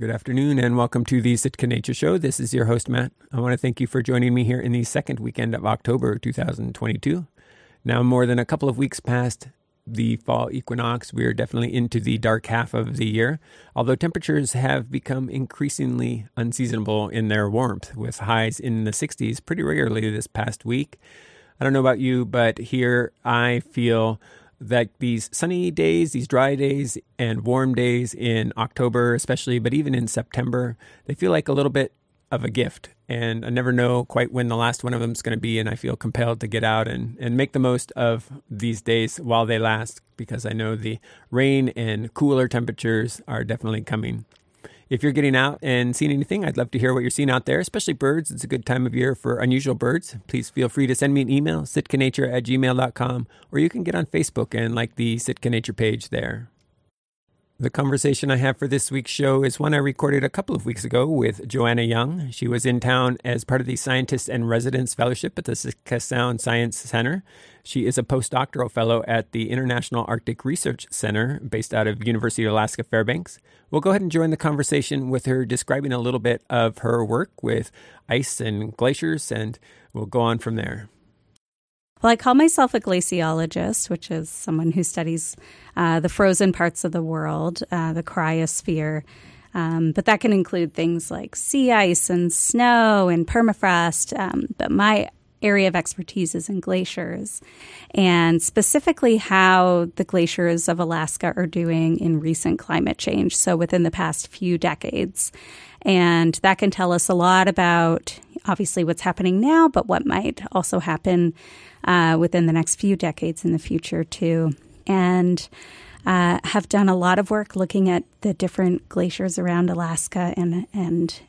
Good afternoon and welcome to the Sitka Nature Show. This is your host, Matt. I want to thank you for joining me here in the second weekend of October 2022. Now, more than a couple of weeks past the fall equinox, we are definitely into the dark half of the year, although temperatures have become increasingly unseasonable in their warmth, with highs in the 60s pretty regularly this past week. I don't know about you, but here I feel that these sunny days, these dry days, and warm days in October, especially, but even in September, they feel like a little bit of a gift. And I never know quite when the last one of them is going to be. And I feel compelled to get out and, and make the most of these days while they last because I know the rain and cooler temperatures are definitely coming. If you're getting out and seeing anything, I'd love to hear what you're seeing out there, especially birds. It's a good time of year for unusual birds. Please feel free to send me an email, sitkanature at gmail.com, or you can get on Facebook and like the Sitka Nature page there. The conversation I have for this week's show is one I recorded a couple of weeks ago with Joanna Young. She was in town as part of the Scientist in Residence Fellowship at the Sitka Sound Science Center. She is a postdoctoral fellow at the International Arctic Research Center based out of University of Alaska Fairbanks. We'll go ahead and join the conversation with her describing a little bit of her work with ice and glaciers, and we'll go on from there. Well, I call myself a glaciologist, which is someone who studies uh, the frozen parts of the world, uh, the cryosphere. Um, but that can include things like sea ice and snow and permafrost. Um, but my area of expertise is in glaciers, and specifically how the glaciers of Alaska are doing in recent climate change. So, within the past few decades. And that can tell us a lot about obviously what's happening now, but what might also happen uh, within the next few decades in the future, too. And uh, have done a lot of work looking at the different glaciers around Alaska and, and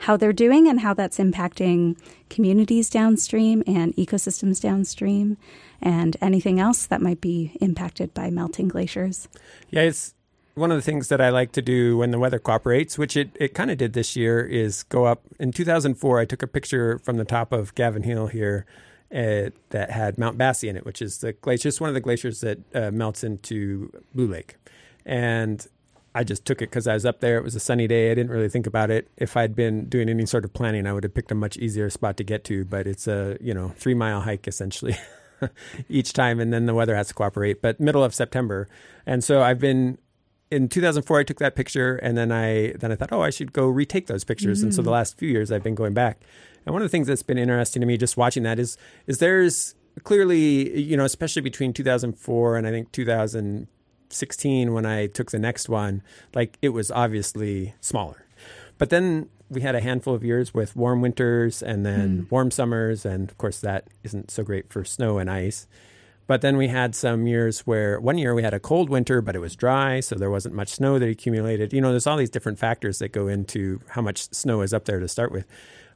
how they're doing and how that's impacting communities downstream and ecosystems downstream and anything else that might be impacted by melting glaciers. Yeah, it's one of the things that I like to do when the weather cooperates, which it, it kind of did this year, is go up. In 2004, I took a picture from the top of Gavin Hill here uh, that had Mount Basie in it, which is the glacier, one of the glaciers that uh, melts into Blue Lake. And I just took it because I was up there. It was a sunny day. I didn't really think about it. If I'd been doing any sort of planning, I would have picked a much easier spot to get to. But it's a you know three mile hike essentially each time, and then the weather has to cooperate. But middle of September, and so I've been in 2004 I took that picture and then I then I thought oh I should go retake those pictures mm. and so the mm. last few years I've been going back and one of the things that's been interesting to me just watching that is is there's clearly you know especially between 2004 and I think 2016 when I took the next one like it was obviously smaller but then we had a handful of years with warm winters and then mm. warm summers and of course that isn't so great for snow and ice but then we had some years where one year we had a cold winter, but it was dry, so there wasn't much snow that accumulated. You know, there's all these different factors that go into how much snow is up there to start with.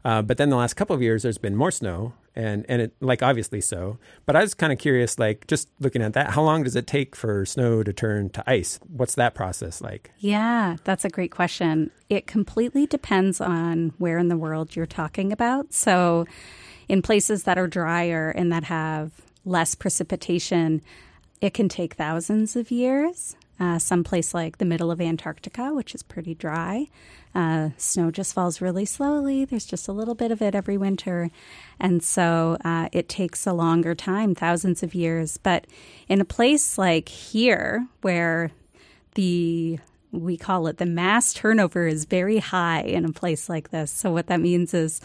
Uh, but then the last couple of years, there's been more snow, and and it like obviously so. But I was kind of curious, like just looking at that, how long does it take for snow to turn to ice? What's that process like? Yeah, that's a great question. It completely depends on where in the world you're talking about. So, in places that are drier and that have less precipitation, it can take thousands of years. Uh, someplace like the middle of Antarctica, which is pretty dry. Uh, snow just falls really slowly. There's just a little bit of it every winter. And so uh, it takes a longer time, thousands of years. But in a place like here, where the we call it the mass turnover is very high in a place like this. So, what that means is,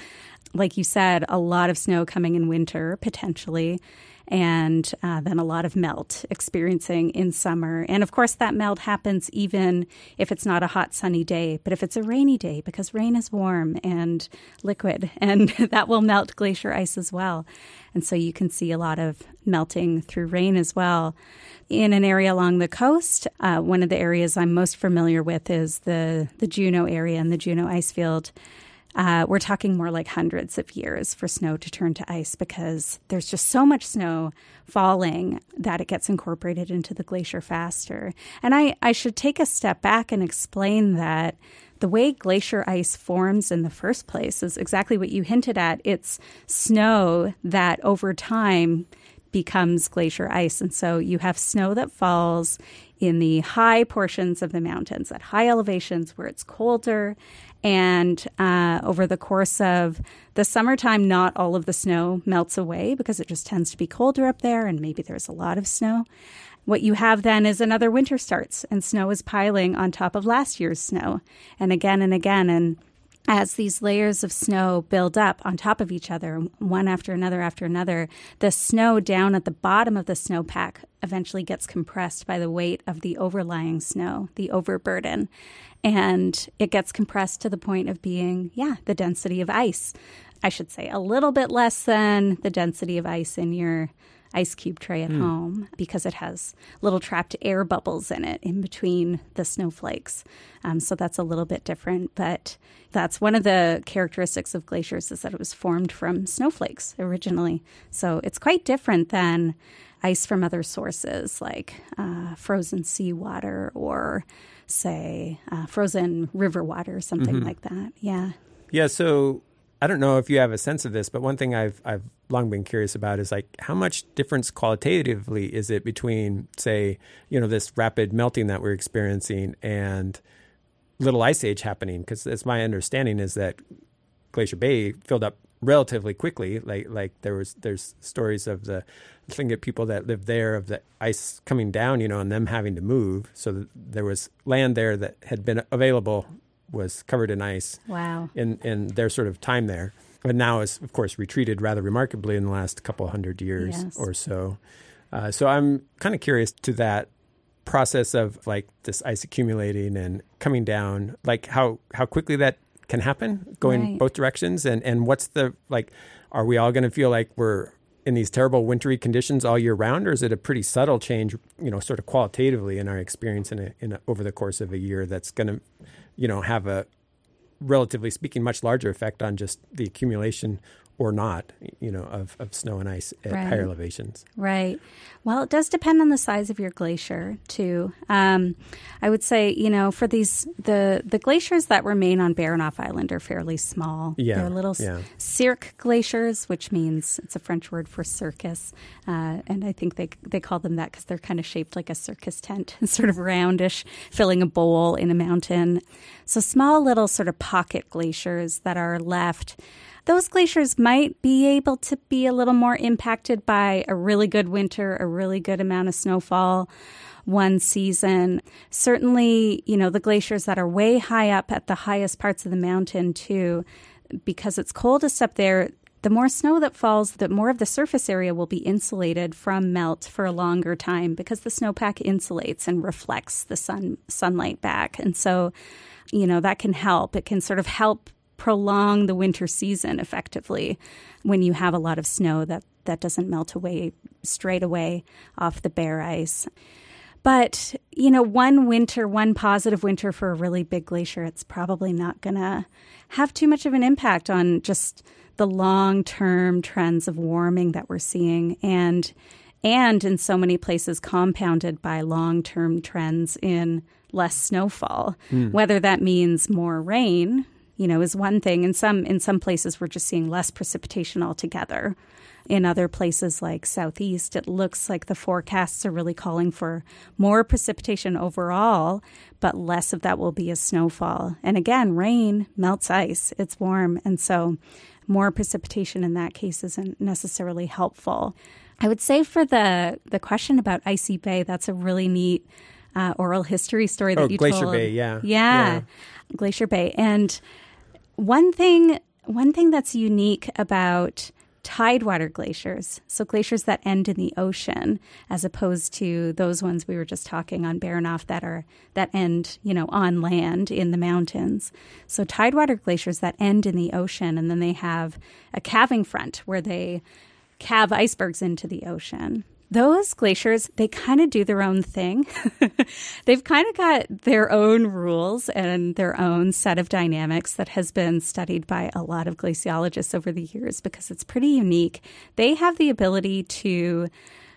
like you said, a lot of snow coming in winter potentially and uh, then a lot of melt experiencing in summer. And of course, that melt happens even if it's not a hot, sunny day, but if it's a rainy day, because rain is warm and liquid, and that will melt glacier ice as well. And so you can see a lot of melting through rain as well. In an area along the coast, uh, one of the areas I'm most familiar with is the, the Juneau area and the Juneau ice field. Uh, we're talking more like hundreds of years for snow to turn to ice because there's just so much snow falling that it gets incorporated into the glacier faster. And I, I should take a step back and explain that the way glacier ice forms in the first place is exactly what you hinted at. It's snow that over time becomes glacier ice. And so you have snow that falls in the high portions of the mountains, at high elevations where it's colder. And uh, over the course of the summertime, not all of the snow melts away because it just tends to be colder up there, and maybe there's a lot of snow. What you have then is another winter starts, and snow is piling on top of last year's snow, and again and again. And as these layers of snow build up on top of each other, one after another after another, the snow down at the bottom of the snowpack eventually gets compressed by the weight of the overlying snow, the overburden. And it gets compressed to the point of being, yeah, the density of ice. I should say a little bit less than the density of ice in your ice cube tray at mm. home because it has little trapped air bubbles in it in between the snowflakes. Um, so that's a little bit different. But that's one of the characteristics of glaciers is that it was formed from snowflakes originally. So it's quite different than ice from other sources like uh, frozen seawater or, say, uh, frozen river water, or something mm-hmm. like that. Yeah. Yeah. So I don't know if you have a sense of this, but one thing I've I've long been curious about is like how much difference qualitatively is it between, say, you know, this rapid melting that we're experiencing and little ice age happening? Because as my understanding is that Glacier Bay filled up relatively quickly. Like like there was there's stories of the thing that people that lived there of the ice coming down, you know, and them having to move. So there was land there that had been available was covered in ice. Wow. In in their sort of time there, but now is of course retreated rather remarkably in the last couple hundred years yes. or so. Uh, so I'm kind of curious to that process of like this ice accumulating and coming down, like how how quickly that can happen, going right. both directions, and and what's the like? Are we all going to feel like we're in these terrible wintry conditions all year round, or is it a pretty subtle change, you know, sort of qualitatively in our experience in, a, in a, over the course of a year that's going to you know, have a relatively speaking much larger effect on just the accumulation or not, you know, of, of snow and ice at right. higher elevations. Right. Well, it does depend on the size of your glacier too. Um, I would say, you know, for these the the glaciers that remain on Baranof Island are fairly small. Yeah. They're little yeah. cirque glaciers, which means it's a French word for circus, uh, and I think they they call them that because they're kind of shaped like a circus tent, sort of roundish, filling a bowl in a mountain. So small little sort of pocket glaciers that are left those glaciers might be able to be a little more impacted by a really good winter, a really good amount of snowfall one season. Certainly, you know, the glaciers that are way high up at the highest parts of the mountain, too, because it's coldest up there. The more snow that falls, the more of the surface area will be insulated from melt for a longer time because the snowpack insulates and reflects the sun sunlight back. And so, you know, that can help. It can sort of help prolong the winter season effectively when you have a lot of snow that, that doesn't melt away straight away off the bare ice. But, you know, one winter, one positive winter for a really big glacier, it's probably not going to have too much of an impact on just the long term trends of warming that we're seeing. And and in so many places compounded by long term trends in less snowfall, mm. whether that means more rain, you know, is one thing. In some in some places, we're just seeing less precipitation altogether. In other places like southeast, it looks like the forecasts are really calling for more precipitation overall, but less of that will be as snowfall. And again, rain melts ice; it's warm, and so more precipitation in that case isn't necessarily helpful. I would say for the the question about Icy Bay, that's a really neat uh, oral history story that oh, you Glacier told. Bay, yeah. yeah, yeah, Glacier Bay, and one thing, one thing that's unique about tidewater glaciers, so glaciers that end in the ocean, as opposed to those ones we were just talking on Baranof that are that end, you know, on land in the mountains. So tidewater glaciers that end in the ocean, and then they have a calving front where they calve icebergs into the ocean those glaciers, they kind of do their own thing. They've kind of got their own rules and their own set of dynamics that has been studied by a lot of glaciologists over the years because it's pretty unique. They have the ability to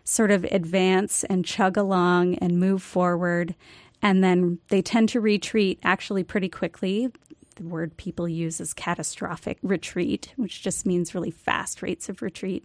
sort of advance and chug along and move forward. And then they tend to retreat actually pretty quickly. The word people use is catastrophic retreat, which just means really fast rates of retreat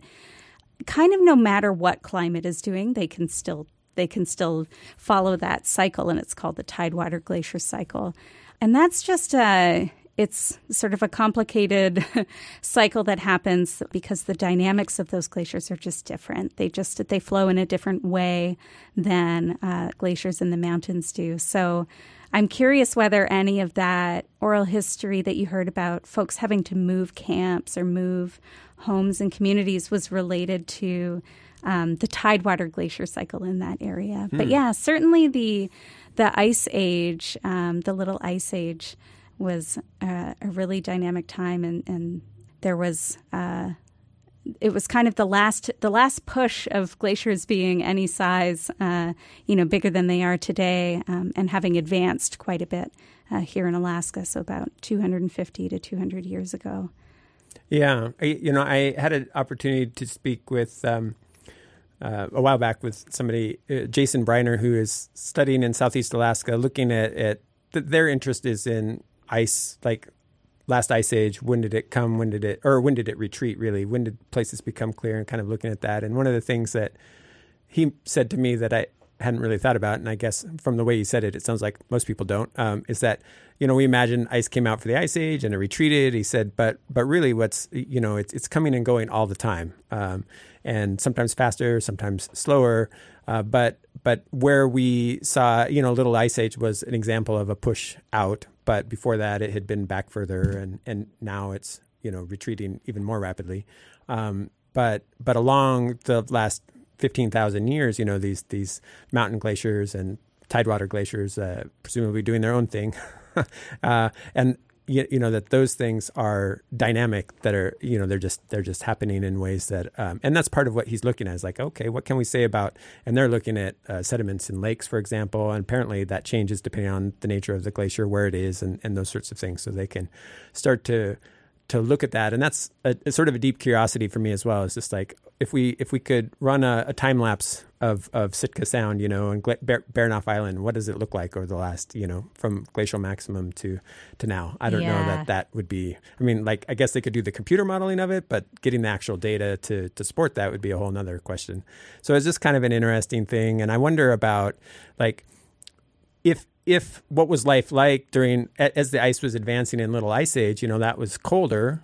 kind of no matter what climate is doing, they can still they can still follow that cycle, and it's called the Tidewater Glacier Cycle. And that's just a it's sort of a complicated cycle that happens because the dynamics of those glaciers are just different. They just they flow in a different way than uh, glaciers in the mountains do. So I'm curious whether any of that oral history that you heard about folks having to move camps or move homes and communities was related to um, the Tidewater Glacier cycle in that area. Hmm. But yeah, certainly the the ice age, um, the little ice age, was a, a really dynamic time, and, and there was. Uh, it was kind of the last the last push of glaciers being any size, uh, you know, bigger than they are today, um, and having advanced quite a bit uh, here in Alaska. So about 250 to 200 years ago. Yeah, I, you know, I had an opportunity to speak with um, uh, a while back with somebody, uh, Jason Briner, who is studying in Southeast Alaska, looking at, at th- their interest is in ice, like last ice age. When did it come? When did it, or when did it retreat? Really, when did places become clear? And kind of looking at that. And one of the things that he said to me that I hadn't really thought about, and I guess from the way he said it, it sounds like most people don't, um, is that you know we imagine ice came out for the ice age and it retreated. He said, but but really, what's you know it's it's coming and going all the time. Um, and sometimes faster, sometimes slower. Uh, but but where we saw, you know, Little Ice Age was an example of a push out. But before that, it had been back further, and and now it's you know retreating even more rapidly. Um, but but along the last fifteen thousand years, you know, these these mountain glaciers and tidewater glaciers, uh, presumably doing their own thing, uh, and you, you, know that those things are dynamic that are you know they're just they're just happening in ways that um, and that's part of what he's looking at is like okay what can we say about and they're looking at uh, sediments in lakes for example and apparently that changes depending on the nature of the glacier where it is and, and those sorts of things. So they can start to to look at that and that's a, a sort of a deep curiosity for me as well it's just like if we if we could run a, a time lapse of of Sitka Sound, you know, and Bar- Baranof Island, what does it look like over the last, you know, from glacial maximum to to now? I don't yeah. know that that would be. I mean, like I guess they could do the computer modeling of it, but getting the actual data to to support that would be a whole other question. So it's just kind of an interesting thing, and I wonder about like if if what was life like during as the ice was advancing in Little Ice Age, you know, that was colder.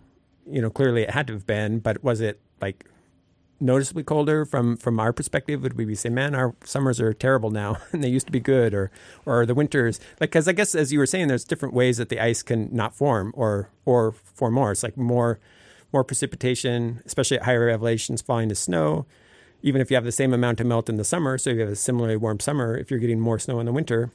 You know, clearly it had to have been, but was it like noticeably colder from from our perspective? Would we be saying, man, our summers are terrible now and they used to be good, or or the winters like because I guess as you were saying, there's different ways that the ice can not form or or form more. It's like more more precipitation, especially at higher elevations, falling to snow. Even if you have the same amount to melt in the summer, so you have a similarly warm summer, if you're getting more snow in the winter,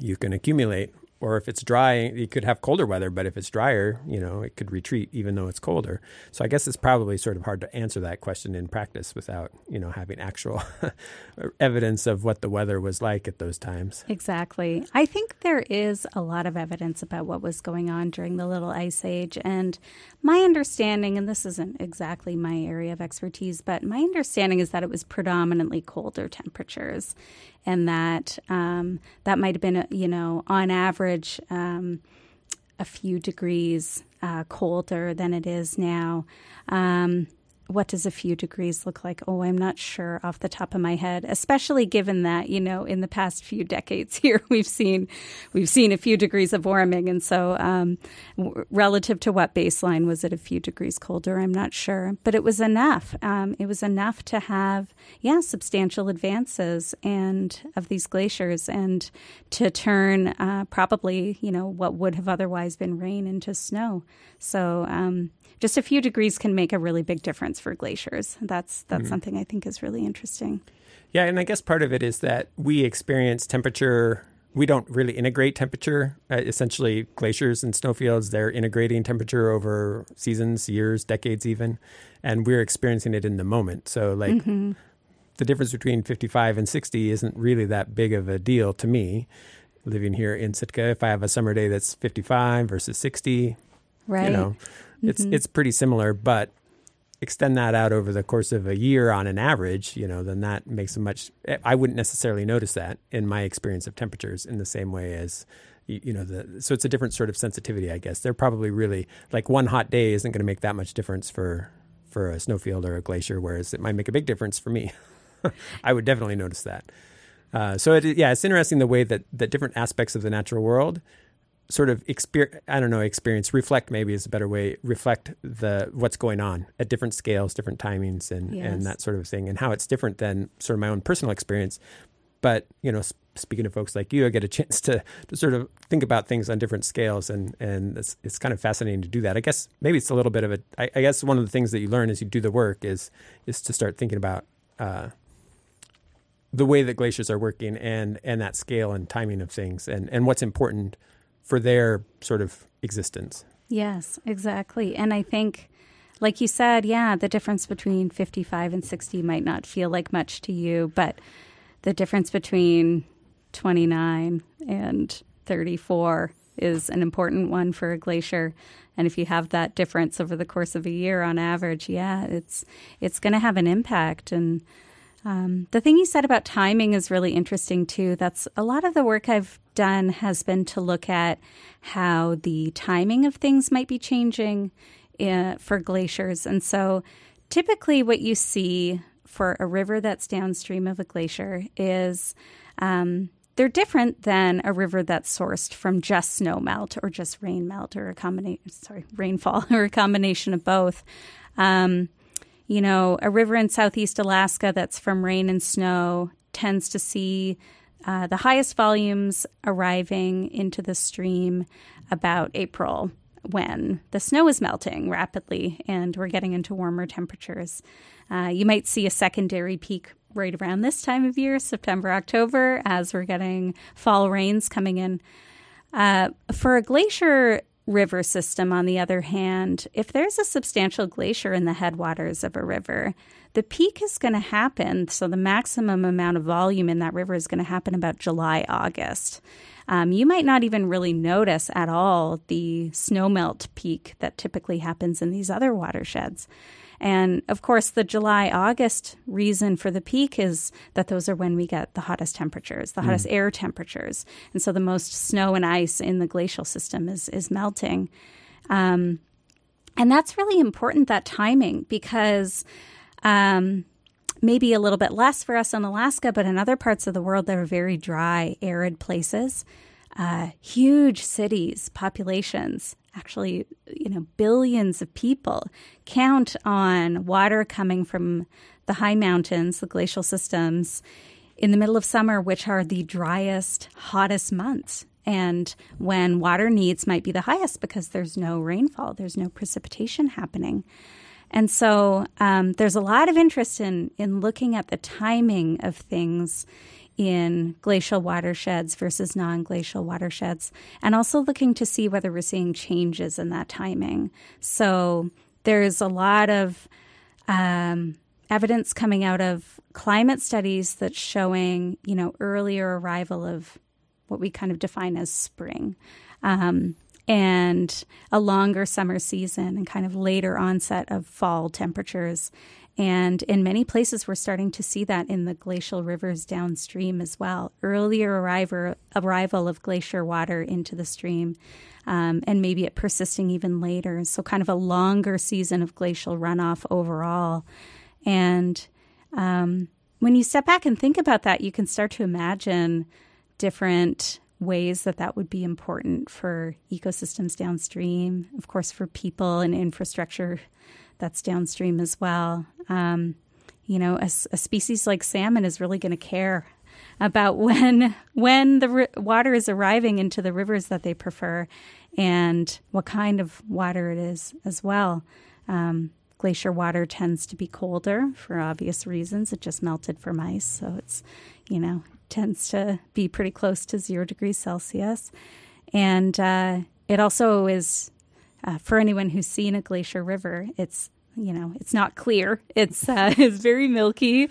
you can accumulate or if it's dry, you could have colder weather, but if it's drier, you know, it could retreat even though it's colder. So I guess it's probably sort of hard to answer that question in practice without, you know, having actual evidence of what the weather was like at those times. Exactly. I think there is a lot of evidence about what was going on during the Little Ice Age. And my understanding, and this isn't exactly my area of expertise, but my understanding is that it was predominantly colder temperatures and that um, that might have been, you know, on average, um, a few degrees uh, colder than it is now. Um, what does a few degrees look like? Oh, I'm not sure off the top of my head, especially given that, you know, in the past few decades here we've seen we've seen a few degrees of warming and so um, w- relative to what baseline was it a few degrees colder? I'm not sure, but it was enough. Um, it was enough to have yeah, substantial advances and of these glaciers and to turn uh, probably, you know, what would have otherwise been rain into snow. So um, just a few degrees can make a really big difference for glaciers. That's that's mm-hmm. something I think is really interesting. Yeah, and I guess part of it is that we experience temperature. We don't really integrate temperature. Uh, essentially, glaciers and snowfields they're integrating temperature over seasons, years, decades, even, and we're experiencing it in the moment. So, like. Mm-hmm. The difference between 55 and 60 isn't really that big of a deal to me living here in Sitka. If I have a summer day that's 55 versus 60, right. you know, mm-hmm. it's pretty similar, but extend that out over the course of a year on an average, you know, then that makes a much. I wouldn't necessarily notice that in my experience of temperatures in the same way as you know the so it's a different sort of sensitivity i guess they're probably really like one hot day isn't going to make that much difference for for a snowfield or a glacier whereas it might make a big difference for me I would definitely notice that. Uh, so it, yeah, it's interesting the way that that different aspects of the natural world sort of experience i don't know experience. Reflect maybe is a better way. Reflect the what's going on at different scales different timings and Yes. and that sort of thing and how it's different than sort of my own personal experience. But you know s- speaking to folks like you i get a chance to to sort of think about things on different scales and and it's it's kind of fascinating to do that. I guess maybe it's a little bit of a i, I guess one of the things that you learn as you do the work is is to start thinking about uh the way that glaciers are working and and that scale and timing of things and and what's important for their sort of existence. Yes, exactly. And I think, like you said, yeah, the difference between 55 and 60 might not feel like much to you, but the difference between 29 and 34 is an important one for a glacier. And if you have that difference over the course of a year on average, yeah, it's it's going to have an impact. And um, the thing you said about timing is really interesting too. That's a lot of the work I've done has been to look at how the timing of things might be changing uh, for glaciers. And so typically, what you see for a river that's downstream of a glacier is um, they're different than a river that's sourced from just snow melt or just rain melt or a combination, sorry, rainfall or a combination of both. Um, you know, a river in southeast Alaska that's from rain and snow tends to see uh, the highest volumes arriving into the stream about April when the snow is melting rapidly and we're getting into warmer temperatures. Uh, you might see a secondary peak right around this time of year, September, October, as we're getting fall rains coming in. Uh, for a glacier river system, on the other hand, if there's a substantial glacier in the headwaters of a river, the peak is going to happen. So the maximum amount of volume in that river is going to happen about July, August. Um, you might not even really notice at all the snowmelt peak that typically happens in these other watersheds. And of course, the July August reason for the peak is that those are when we get the hottest temperatures, the hottest air temperatures. And so the most snow and ice in the glacial system is, is melting. Um, and that's really important, that timing, because um, maybe a little bit less for us in Alaska, but in other parts of the world that are very dry, arid places, uh, huge cities, populations, actually, you know, billions of people count on water coming from the high mountains, the glacial systems, in the middle of summer, which are the driest, hottest months. And when water needs might be the highest because there's no rainfall, there's no precipitation happening. And so um, there's a lot of interest in, in looking at the timing of things in glacial watersheds versus non glacial watersheds, and also looking to see whether we're seeing changes in that timing. So there's a lot of um, evidence coming out of climate studies that's showing, you know, earlier arrival of what we kind of define as spring. Um, and a longer summer season and kind of later onset of fall temperatures. And in many places, we're starting to see that in the glacial rivers downstream as well. Earlier arrival, arrival of glacier water into the stream, um, and maybe it persisting even later. So, kind of a longer season of glacial runoff overall. And um, when you step back and think about that, you can start to imagine different ways that that would be important for ecosystems downstream, of course, for people and infrastructure that's downstream as well. Um, you know, a, a, species like salmon is really going to care about when when the water is arriving into the rivers that they prefer, and what kind of water it is as well. Um, glacier water tends to be colder for obvious reasons. It just melted from ice, so it's you know tends to be pretty close to zero degrees Celsius. And uh, it also is, uh, for anyone who's seen a glacier river, it's you know, it's not clear. It's uh, it's very milky,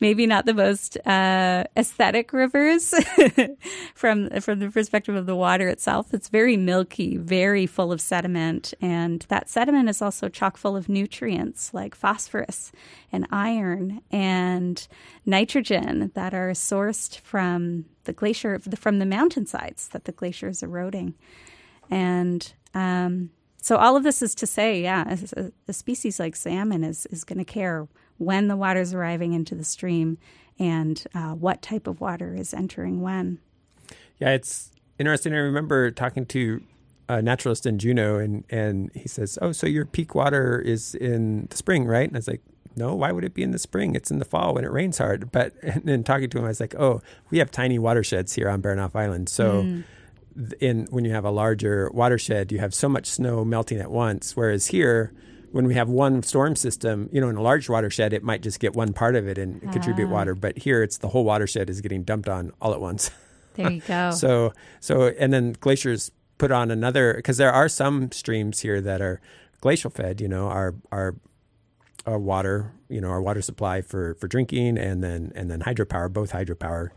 maybe not the most uh, aesthetic rivers from from the perspective of the water itself. It's very milky, very full of sediment, and that sediment is also chock full of nutrients like phosphorus and iron and nitrogen that are sourced from the glacier from the mountainsides that the glacier is eroding, and um, so all of this is to say, yeah, a, a species like salmon is is going to care when the water is arriving into the stream and uh, what type of water is entering when. Yeah, it's interesting. I remember talking to a naturalist in Juneau, and and he says, "Oh, so your peak water is in the spring, right?" And I was like, "No, why would it be in the spring? It's in the fall when it rains hard." But and then talking to him, I was like, "Oh, we have tiny watersheds here on Baranof Island, so." Mm. In when you have a larger watershed, you have so much snow melting at once. Whereas here, when we have one storm system, you know, in a large watershed, it might just get one part of it and contribute ah. water. But here, it's the whole watershed is getting dumped on all at once. There you go. so, so, and then glaciers put on another because there are some streams here that are glacial fed. You know, our our our water, you know, our water supply for for drinking, and then and then hydropower, both hydropower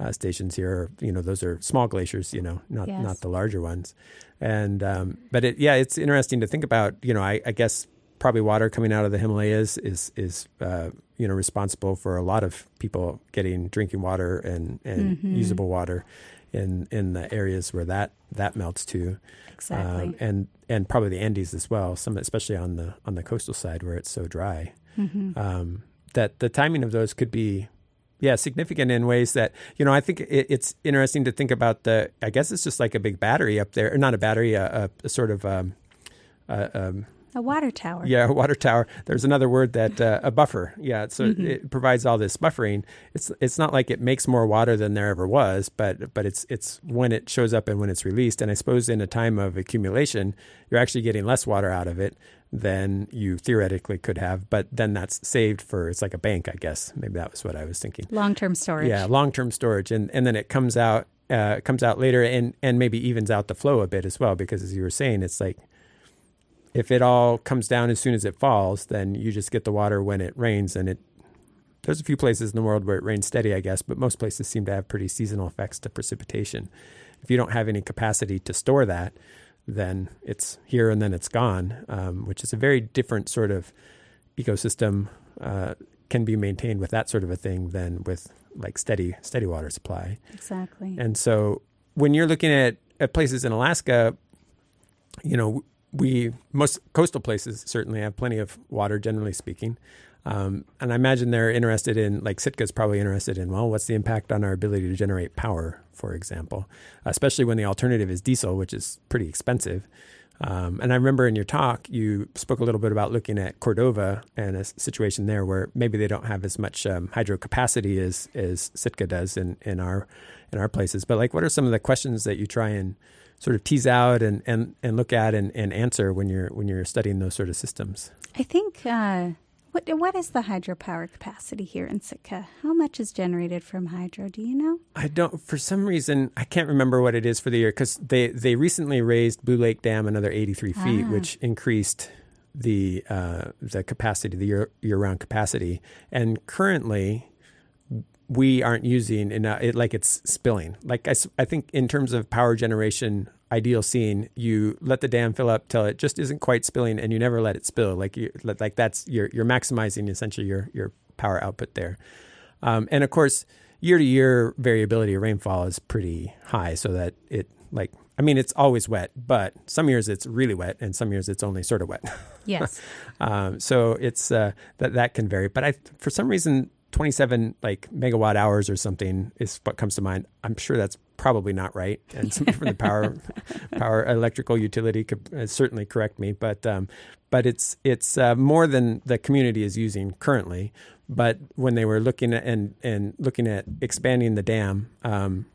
uh, stations here. you know, those are small glaciers. You know, not yes. not the larger ones. And um, but it, yeah, it's interesting to think about. You know, I, I guess probably water coming out of the Himalayas is is uh, you know responsible for a lot of people getting drinking water and and mm-hmm. usable water in in the areas where that that melts to. Exactly. Um, and and probably the Andes as well. Some especially on the on the coastal side where it's so dry. Mm-hmm. Um, that the timing of those could be yeah significant in ways that you know i think it, it's interesting to think about the i guess it's just like a big battery up there or not a battery a, a, a sort of um, um, a water tower. Yeah, a water tower. There's another word that uh, a buffer. Yeah, so mm-hmm. it provides all this buffering. It's it's not like it makes more water than there ever was, but but it's it's when it shows up and when it's released. And I suppose in a time of accumulation, you're actually getting less water out of it than you theoretically could have. But then that's saved for it's like a bank, I guess. Maybe that was what I was thinking. Long term storage. Yeah, long term storage, and and then it comes out uh, comes out later and and maybe evens out the flow a bit as well because as you were saying, it's like if it all comes down as soon as it falls, then you just get the water when it rains. And it there's a few places in the world where it rains steady, I guess, but most places seem to have pretty seasonal effects to precipitation. If you don't have any capacity to store that, then it's here and then it's gone, um, which is a very different sort of ecosystem uh, can be maintained with that sort of a thing than with like steady steady water supply. Exactly. And so when you're looking at, at places in Alaska, you know, we most coastal places certainly have plenty of water, generally speaking. Um, and I imagine they're interested in, like Sitka's probably interested in, well, what's the impact on our ability to generate power, for example, especially when the alternative is diesel, which is pretty expensive. Um, and I remember in your talk, you spoke a little bit about looking at Cordova and a situation there where maybe they don't have as much um, hydro capacity as, as Sitka does in, in our in our places. But like, what are some of the questions that you try and sort of tease out and, and, and look at and, and answer when you're when you're studying those sort of systems? I think uh, what what is the hydropower capacity here in Sitka? How much is generated from hydro? Do you know? I don't. For some reason, I can't remember what it is for the year because they they recently raised Blue Lake Dam another 83 feet, ah. which increased the uh, the capacity, the year year round capacity, and currently we aren't using enough, it like it's spilling. Like I, I think in terms of power generation, ideal scene, you let the dam fill up till it just isn't quite spilling, and you never let it spill. Like you, like that's you're you're maximizing essentially your your power output there. Um, and of course, year to year variability of rainfall is pretty high, so that it like I mean it's always wet, but some years it's really wet, and some years it's only sort of wet. Yes. um, so it's uh, that that can vary, but I for some reason 27 like megawatt hours or something is what comes to mind. I'm sure that's probably not right, and somebody from the power power electrical utility could uh, certainly correct me. But um, but it's it's uh, more than the community is using currently. But when they were looking at and and looking at expanding the dam, um,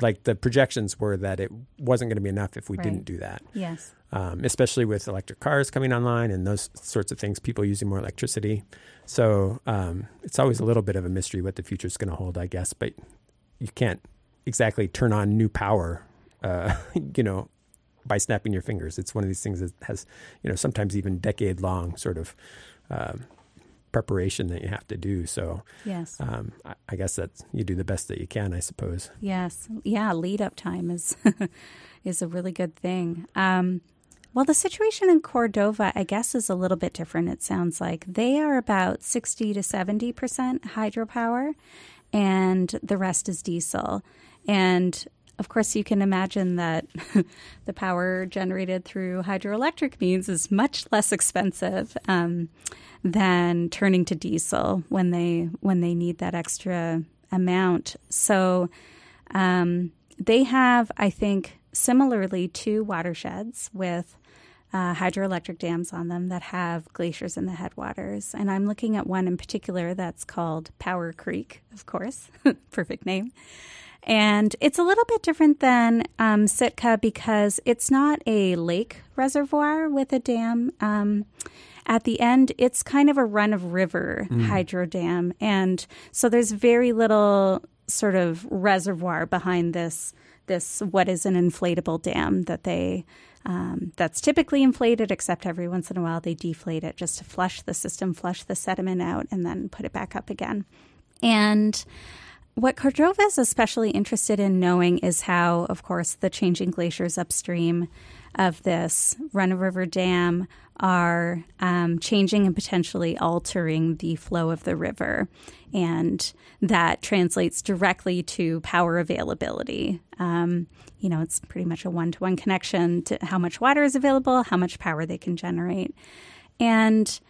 like the projections were that it wasn't going to be enough if we right. didn't do that. Yes. Um, especially with electric cars coming online and those sorts of things, people using more electricity. So um, it's always a little bit of a mystery what the future is going to hold, I guess. But you can't exactly turn on new power, uh, you know, by snapping your fingers. It's one of these things that has, you know, sometimes even decade long sort of um, preparation that you have to do. So, yes, um, I, I, guess that you do the best that you can, I suppose. Yes, yeah, lead up time is is a really good thing. Um, well, the situation in Cordova, I guess, is a little bit different. It sounds like they are about 60 to 70% hydropower, and the rest is diesel. And of course, you can imagine that the power generated through hydroelectric means is much less expensive um, than turning to diesel when they when they need that extra amount. So um, they have, I think, similarly two watersheds with uh, hydroelectric dams on them that have glaciers in the headwaters. And I'm looking at one in particular that's called Power Creek, of course, perfect name. And it's a little bit different than um, Sitka because it's not a lake reservoir with a dam. Um, at the end, it's kind of a run of river mm. hydro dam. And so there's very little sort of reservoir behind this this what is an inflatable dam that they um, that's typically inflated, except every once in a while they deflate it just to flush the system, flush the sediment out, and then put it back up again. And what Cordova is especially interested in knowing is how, of course, the changing glaciers upstream of this run river dam are um, changing and potentially altering the flow of the river. And that translates directly to power availability. Um, you know, it's pretty much a one to one connection to how much water is available, how much power they can generate. And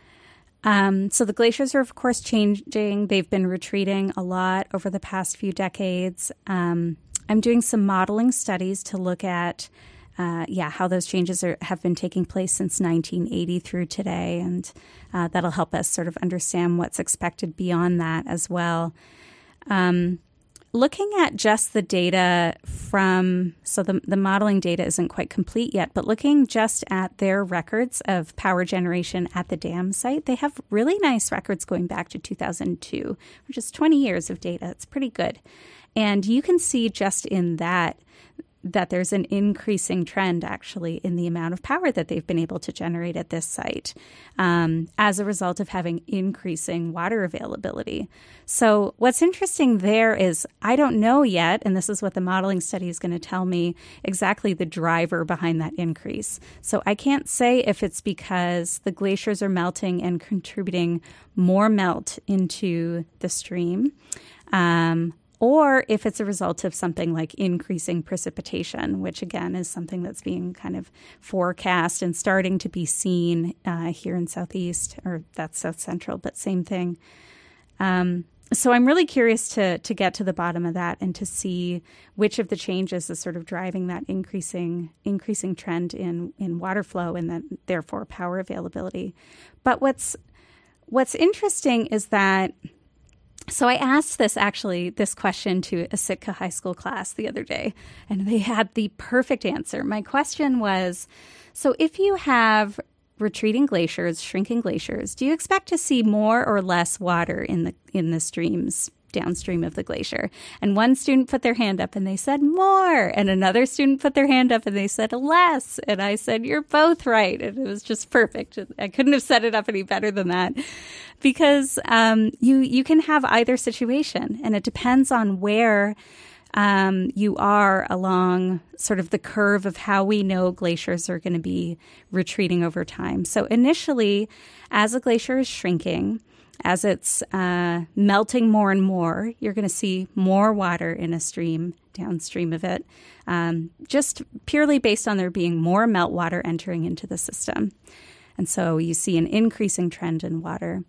um, so the glaciers are, of course, changing. They've been retreating a lot over the past few decades. Um, I'm doing some modeling studies to look at uh, yeah, how those changes are, have been taking place since 1980 through today. And uh, that'll help us sort of understand what's expected beyond that as well. Um, looking at just the data from, so the, the modeling data isn't quite complete yet, but looking just at their records of power generation at the dam site, they have really nice records going back to 2002, which is 20 years of data. It's pretty good. And you can see just in that that there's an increasing trend actually in the amount of power that they've been able to generate at this site um, as a result of having increasing water availability. So, what's interesting there is I don't know yet, and this is what the modeling study is going to tell me exactly the driver behind that increase. So, I can't say if it's because the glaciers are melting and contributing more melt into the stream. Um, or if it's a result of something like increasing precipitation, which again is something that's being kind of forecast and starting to be seen uh, here in Southeast, or that's South Central, but same thing. Um, so I'm really curious to to get to the bottom of that and to see which of the changes is sort of driving that increasing increasing trend in in water flow and then therefore power availability. But what's what's interesting is that so I asked this actually this question to a Sitka high school class the other day, and they had the perfect answer. My question was, so if you have retreating glaciers, shrinking glaciers, do you expect to see more or less water in the in the streams downstream of the glacier. And one student put their hand up and they said more. And another student put their hand up and they said less. And I said, You're both right. And it was just perfect. I couldn't have set it up any better than that. Because um, you you can have either situation and it depends on where um, you are along sort of the curve of how we know glaciers are going to be retreating over time. So initially, as a glacier is shrinking, as it's uh, melting more and more, you're going to see more water in a stream downstream of it, um, just purely based on there being more meltwater entering into the system. And so you see an increasing trend in water.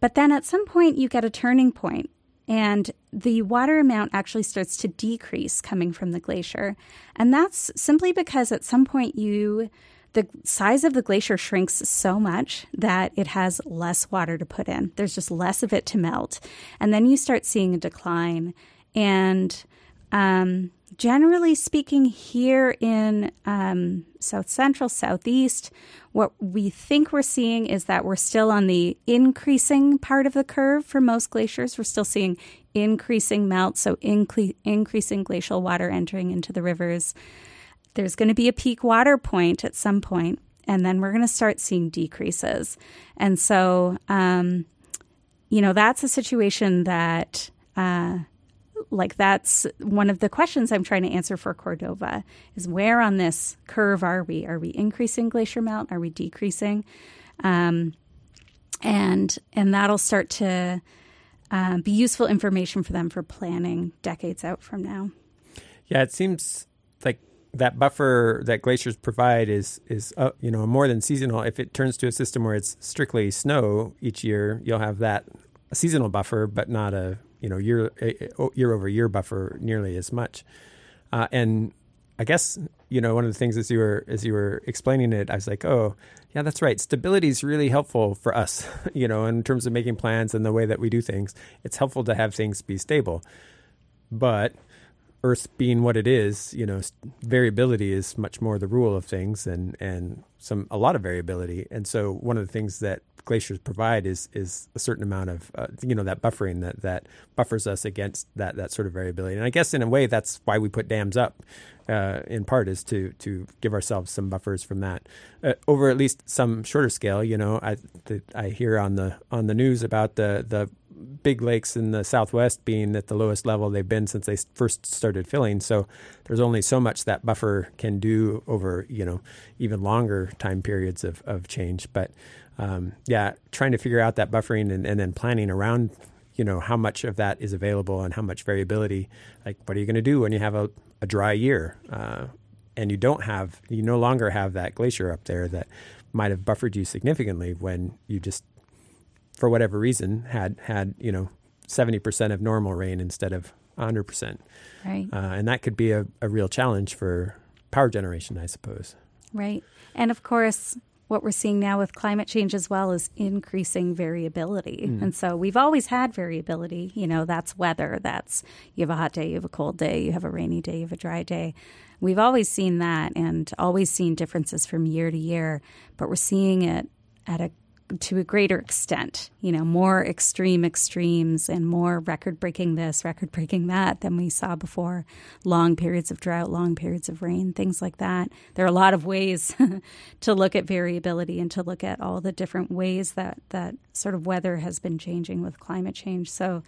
But then at some point, you get a turning point, and the water amount actually starts to decrease coming from the glacier. And that's simply because at some point you the size of the glacier shrinks so much that it has less water to put in. There's just less of it to melt. And then you start seeing a decline. And um, generally speaking, here in um, South Central, Southeast, what we think we're seeing is that we're still on the increasing part of the curve for most glaciers. We're still seeing increasing melt, so incre- increasing glacial water entering into the rivers there's going to be a peak water point at some point, and then we're going to start seeing decreases. And so, um, you know, that's a situation that, uh, like, that's one of the questions I'm trying to answer for Cordova is where on this curve are we? Are we increasing glacier melt? Are we decreasing? Um, and and that'll start to uh, be useful information for them for planning decades out from now. Yeah, it seems like that buffer that glaciers provide is is uh, you know more than seasonal. If it turns to a system where it's strictly snow each year, you'll have that seasonal buffer, but not a you know year year over year buffer nearly as much. Uh, and I guess you know one of the things as you were as you were explaining it, I was like, oh yeah, that's right. Stability is really helpful for us, you know, in terms of making plans and the way that we do things. It's helpful to have things be stable, but Earth being what it is, you know, variability is much more the rule of things, and and some a lot of variability. And so one of the things that glaciers provide is is a certain amount of uh, you know that buffering that that buffers us against that that sort of variability. And I guess in a way that's why we put dams up. Uh, in part is to to give ourselves some buffers from that uh, over at least some shorter scale. You know, I the, I hear on the on the news about the the big lakes in the southwest being at the lowest level they've been since they first started filling. So there's only so much that buffer can do over, you know, even longer time periods of, of change. But um, yeah, trying to figure out that buffering and, and then planning around, you know, how much of that is available and how much variability. Like, what are you going to do when you have a, a dry year? Uh, and you don't have, you no longer have that glacier up there that might have buffered you significantly when you just for whatever reason, had had you know seventy percent of normal rain instead of hundred percent. Right. Uh, and that could be a, a real challenge for power generation, I suppose. Right. And of course, what we're seeing now with climate change as well is increasing variability. Mm. And so we've always had variability. You know, that's weather. That's you have a hot day, you have a cold day, you have a rainy day, you have a dry day. We've always seen that and always seen differences from year to year, but we're seeing it at a to a greater extent, you know, more extreme extremes and more record breaking this, record breaking that than we saw before. Long periods of drought, long periods of rain, things like that. There are a lot of ways to look at variability and to look at all the different ways that, that sort of weather has been changing with climate change. So,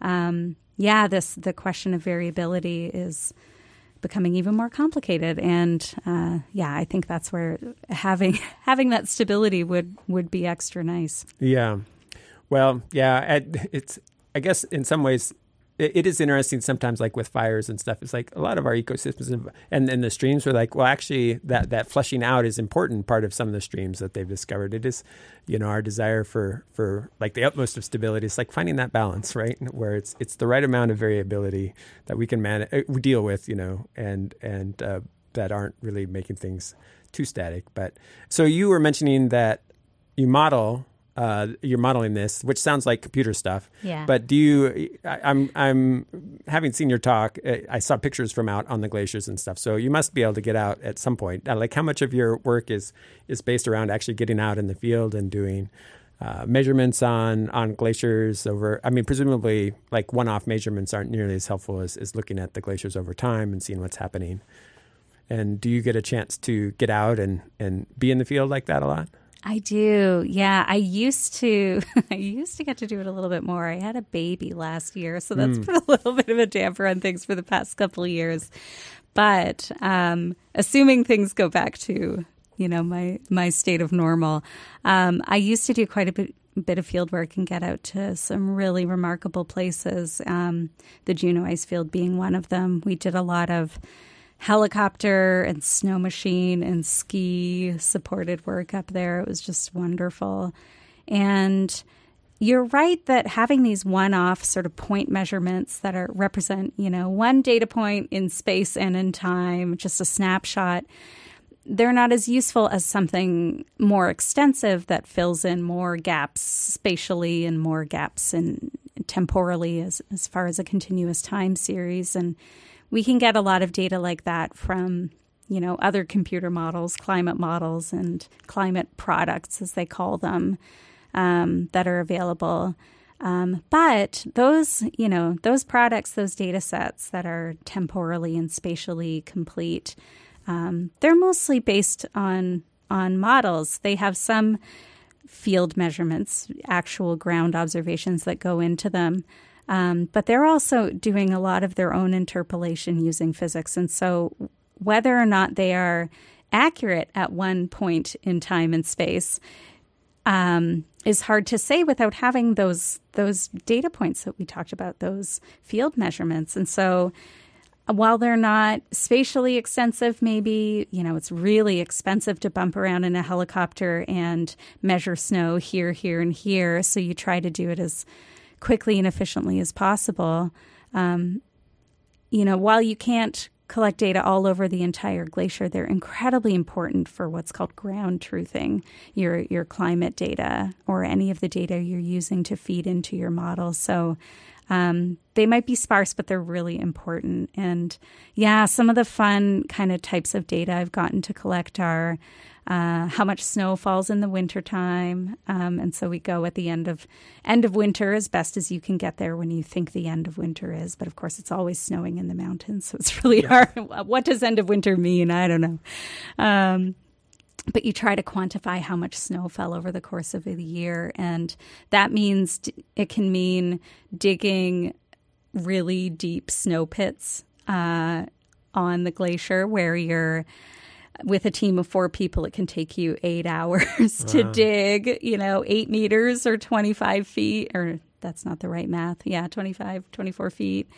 um, yeah, this the question of variability is becoming even more complicated. And uh, yeah, I think that's where having having that stability would would be extra nice. Yeah, well, yeah, it's I guess in some ways it, is interesting sometimes like with fires and stuff it's like a lot of our ecosystems and, and the streams were like well actually that that flushing out is important part of some of the streams that they've discovered. It is you know our desire for for like the utmost of stability. It's like finding that balance right? Where it's it's the right amount of variability that we can manage uh, deal with you know and and uh, that aren't really making things too static. But so you were mentioning that you model uh, you're modeling this, which sounds like computer stuff. Yeah. But do you? I, I'm I'm having seen your talk. Uh, I saw pictures from out on the glaciers and stuff. So you must be able to get out at some point. Uh, like how much of your work is is based around actually getting out in the field and doing uh, measurements on on glaciers over. I mean, presumably, like one-off measurements aren't nearly as helpful as, as looking at the glaciers over time and seeing what's happening. And do you get a chance to get out and and be in the field like that a lot? I do. Yeah, I used to I used to get to do it a little bit more. I had a baby last year, so that's mm. put a little bit of a damper on things for the past couple of years. But um, assuming things go back to you know my my state of normal, um, I used to do quite a bit bit of field work and get out to some really remarkable places. Um, the Juneau Ice Field being one of them. We did a lot of helicopter and snow machine and ski supported work up there. It was just wonderful. And you're right that having these one-off sort of point measurements that are represent, you know, one data point in space and in time, just a snapshot, they're not as useful as something more extensive that fills in more gaps spatially and more gaps in temporally as as far as a continuous time series and we can get a lot of data like that from you know other computer models climate models and climate products as they call them um, that are available. Um, but those you know those products those data sets that are temporally and spatially complete um, they're mostly based on on models. They have some field measurements actual ground observations that go into them um, but they're also doing a lot of their own interpolation using physics. And so, whether or not they are accurate at one point in time and space um, is hard to say without having those those data points that we talked about, those field measurements. And so, while they're not spatially extensive, maybe, you know, it's really expensive to bump around in a helicopter and measure snow here, here, and here. So you try to do it as quickly and efficiently as possible. Um, you know, while you can't collect data all over the entire glacier, they're incredibly important for what's called ground truthing your your climate data or any of the data you're using to feed into your model. So um, they might be sparse, but they're really important. And yeah, some of the fun kind of types of data I've gotten to collect are uh, how much snow falls in the wintertime. Um, and so we go at the end of end of winter as best as you can get there when you think the end of winter is. But of course, it's always snowing in the mountains, so it's really yeah. hard. What does end of winter mean? I don't know. Um, but you try to quantify how much snow fell over the course of the year. And that means it can mean digging really deep snow pits uh, on the glacier where you're with a team of four people, it can take you eight hours to dig, you know, eight meters or 25 feet, or that's not the right math. Yeah, 25, 24 feet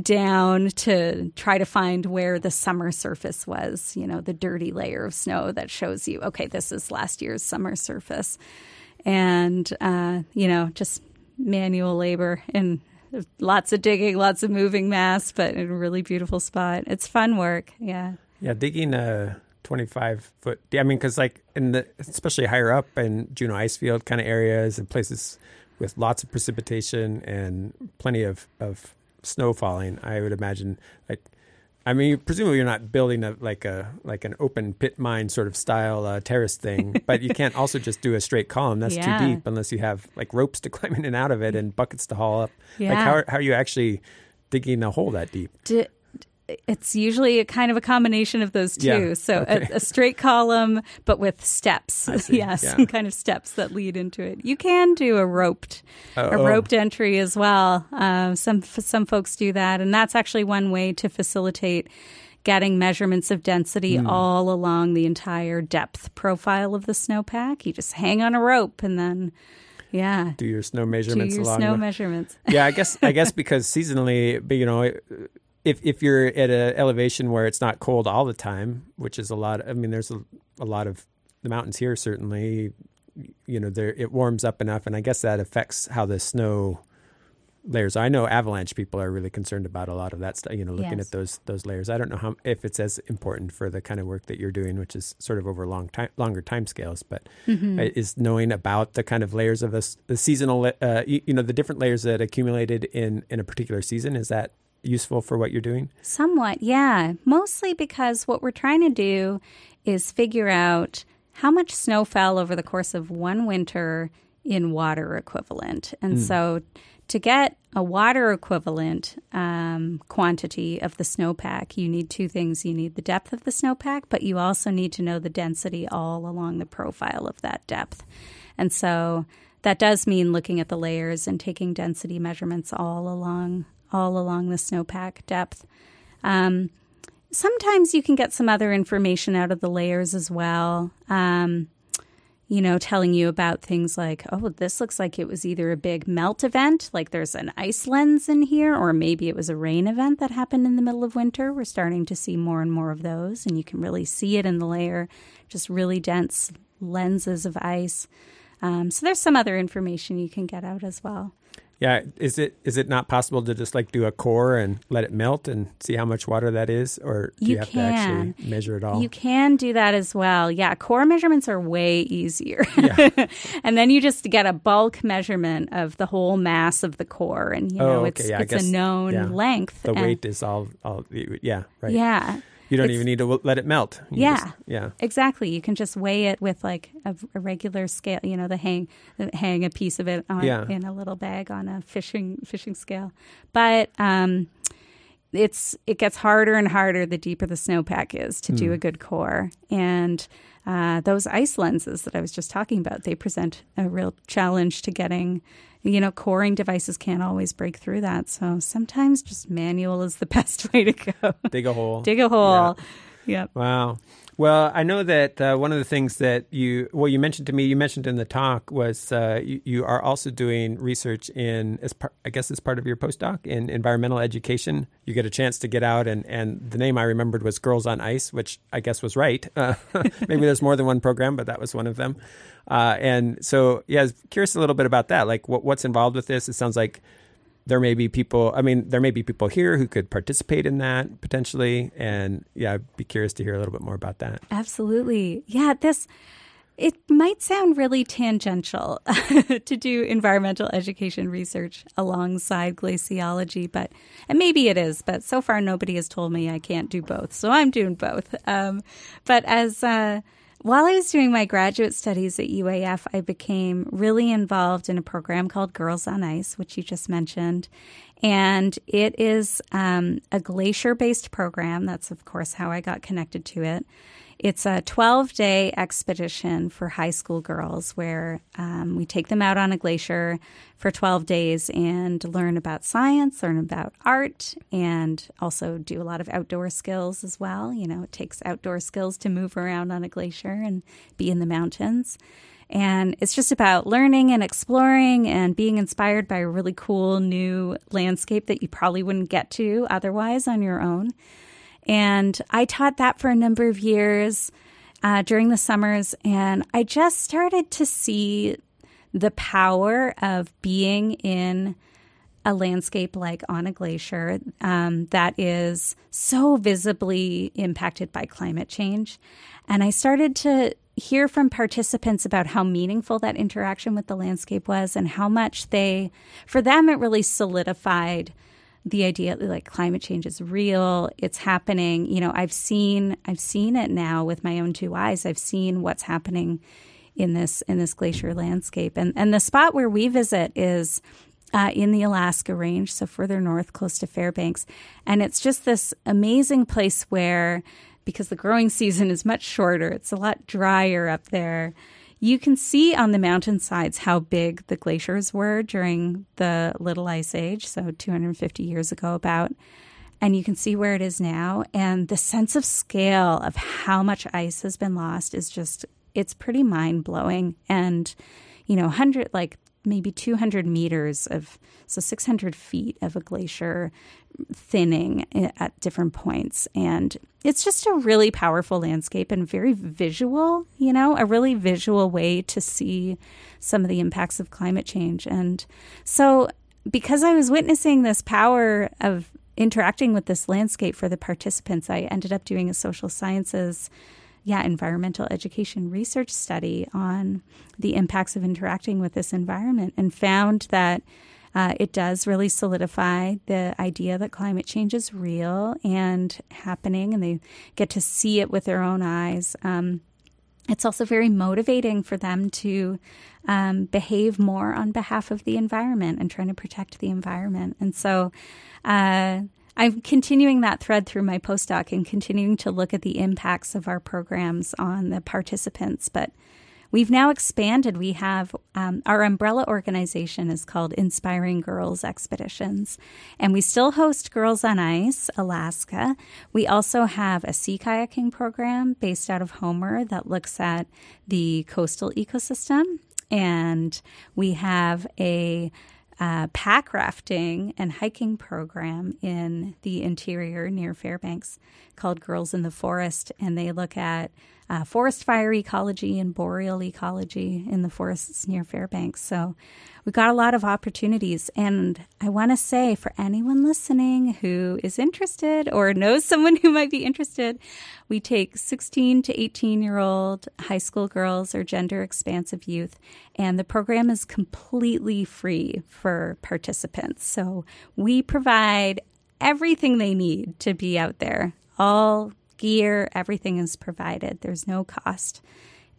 down to try to find where the summer surface was, you know, the dirty layer of snow that shows you, okay, this is last year's summer surface. And, uh, you know, just manual labor and lots of digging, lots of moving mass, but in a really beautiful spot. It's fun work. Yeah. Yeah. Digging a 25 foot, I mean, because like in the, especially higher up in Juneau Icefield kind of areas and places with lots of precipitation and plenty of, of snow falling, I would imagine like I mean, presumably you're not building a like a like an open pit mine sort of style uh, terrace thing, but you can't also just do a straight column. That's yeah. too deep unless you have like ropes to climb in and out of it and buckets to haul up. Yeah. Like how are, how are you actually digging a hole that deep? D- it's usually a kind of a combination of those two. Yeah. So okay. a, a, straight column, but with steps. yes, yeah. some kind of steps that lead into it. You can do a roped, oh, a roped entry as well. Uh, some some folks do that, and that's actually one way to facilitate getting measurements of density mm. all along the entire depth profile of the snowpack. You just hang on a rope and then. Yeah. Do your snow measurements Do your snow the... measurements. yeah, I guess I guess because seasonally, you know, if if you're at an elevation where it's not cold all the time, which is a lot. I mean, there's a, a lot of the mountains here certainly. You know, there it warms up enough, and I guess that affects how the snow layers. I know avalanche people are really concerned about a lot of that stuff. You know, looking yes. at those those layers. I don't know how if it's as important for the kind of work that you're doing, which is sort of over long time, longer time scales. But mm-hmm. is knowing about the kind of layers of the, the seasonal, uh, you, you, know, the different layers that accumulated in in a particular season. Is that useful for what you're doing? Somewhat, yeah. Mostly because what we're trying to do is figure out how much snow fell over the course of one winter in water equivalent. And mm. so to get a water equivalent um, quantity of the snowpack, you need two things. You need the depth of the snowpack, but you also need to know the density all along the profile of that depth. And so that does mean looking at the layers and taking density measurements all along all along the snowpack depth. Um, sometimes you can get some other information out of the layers as well. Um, you know, telling you about things like, oh, this looks like it was either a big melt event, like there's an ice lens in here, or maybe it was a rain event that happened in the middle of winter. We're starting to see more and more of those, and you can really see it in the layer, just really dense lenses of ice. Um, so there's some other information you can get out as well. Yeah, is it is it not possible to just like do a core and let it melt and see how much water that is, or do you, you have can. to actually measure it all? You can do that as well. Yeah, core measurements are way easier. Yeah. and then you just get a bulk measurement of the whole mass of the core, and you oh, know oh, okay. it's yeah, it's guess, a known yeah. length. The weight is all all yeah right. Yeah. You don't even need to let it melt. You yeah, just, yeah, exactly. You can just weigh it with like a, a, regular scale. You know, the hang, the hang a piece of it on, yeah. in a little bag on a fishing fishing scale. But um, it's it gets harder and harder the deeper the snowpack is to do hmm. a good core. And uh, those ice lenses that I was just talking about, they present a real challenge to getting you know, coring devices can't always break through that. So sometimes just manual is the best way to go. Dig a hole. Dig a hole. Yeah. Yep. Wow. Well, I know that uh, one of the things that you well you mentioned to me you mentioned in the talk was uh, you, you, are also doing research in as par- I guess as part of your postdoc in environmental education. You get a chance to get out and and the name I remembered was Girls on Ice, which I guess was right. Uh, maybe there's more than one program, but that was one of them. Uh, and so yeah, I was curious a little bit about that. Like what, what's involved with this? It sounds like there may be people i mean there may be people here who could participate in that potentially and yeah i'd be curious to hear a little bit more about that absolutely yeah this it might sound really tangential to do environmental education research alongside glaciology, but and maybe it is. But so far, nobody has told me I can't do both, so I'm doing both. Um, but as uh, while I was doing my graduate studies at UAF, I became really involved in a program called Girls on Ice, which you just mentioned. And it is um, a glacier based program. That's, of course, how I got connected to it. It's a 12 day expedition for high school girls where um, we take them out on a glacier for 12 days and learn about science, learn about art, and also do a lot of outdoor skills as well. You know, it takes outdoor skills to move around on a glacier and be in the mountains. And it's just about learning and exploring and being inspired by a really cool new landscape that you probably wouldn't get to otherwise on your own. And I taught that for a number of years uh, during the summers. And I just started to see the power of being in a landscape like on a glacier um, that is so visibly impacted by climate change. And I started to hear from participants about how meaningful that interaction with the landscape was and how much they, for them, it really solidified the idea that like climate change is real it's happening. You know i've seen i've seen it now with my own two eyes. I've seen what's happening in this in this glacier landscape. And and the spot where we visit is uh, in the Alaska Range, so further north, close to Fairbanks. And it's just this amazing place where, because the growing season is much shorter, it's a lot drier up there you can see on the mountainsides how big the glaciers were during the Little Ice Age, so 250 years ago, about. And you can see where it is now. And the sense of scale of how much ice has been lost is just, it's pretty mind blowing. And, you know, 100, like maybe 200 meters of, so 600 feet of a glacier thinning eh, at different points. And it's just a really powerful landscape and very visual, you know, a really visual way to see some of the impacts of climate change. And so, because I was witnessing this power of interacting with this landscape for the participants, I ended up doing a social sciences yeah, environmental education research study on the impacts of interacting with this environment and found that uh, it does really solidify the idea that climate change is real and happening, and they get to see it with their own eyes. Um, it's also very motivating for them to um, behave more on behalf of the environment and trying to protect the environment. And so, uh, I'm continuing that thread through my postdoc and continuing to look at the impacts of our programs on the participants. But we've now expanded. We have um, our umbrella organization is called Inspiring Girls Expeditions, and we still host Girls on Ice, Alaska. We also have a sea kayaking program based out of Homer that looks at the coastal ecosystem. And we have a uh, pack rafting and hiking program in the interior near Fairbanks called Girls in the Forest, and they look at uh, forest fire ecology and boreal ecology in the forests near Fairbanks. So we've got a lot of opportunities. And I want to say for anyone listening who is interested or knows someone who might be interested, we take 16 to 18 year old high school girls or gender expansive youth, and the program is completely free for participants. So we provide everything they need to be out there all gear, everything is provided. There's no cost.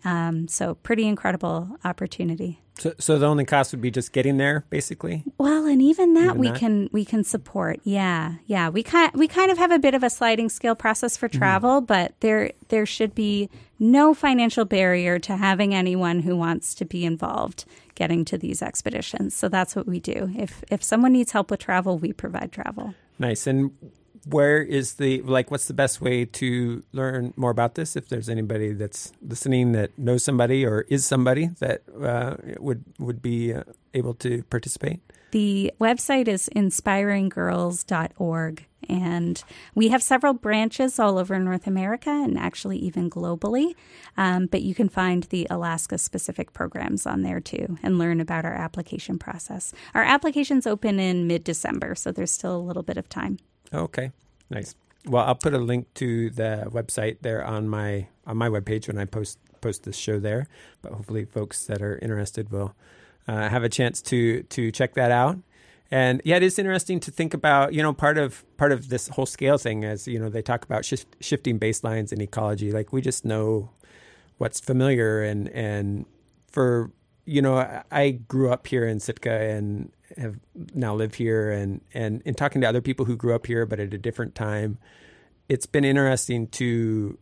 Um, so pretty incredible opportunity. So, so the only cost would be just getting there, basically. Well, and even that even we that? can we can support. Yeah, yeah. We kind we kind of have a bit of a sliding scale process for mm-hmm. travel, mm. but there there should be no financial barrier to having anyone who wants to be involved getting to these expeditions. So that's what we do. If if someone needs help with travel, we provide travel. Nice. And where is the like? What's the best way to learn more about this? If there's anybody that's listening that knows somebody or is somebody that uh, would would be uh, able to participate. The website is inspiringgirls.org. And we have several branches all over North America and actually even globally. Um, but you can find the Alaska specific programs on there too and learn about our application process. Our application's open in mid December, so there's still a little bit of time. Okay, nice. Well, I'll put a link to the website there on my on my webpage when I post post this show there. But hopefully, folks that are interested will uh, have a chance to to check that out. And yeah, it is interesting to think about. You know, part of part of this whole scale thing, as you know, they talk about shift, shifting baselines in ecology. Like we just know what's familiar, and and for you know, I grew up here in Sitka and have now lived here, and and in talking to other people who grew up here but at a different time, it's been interesting to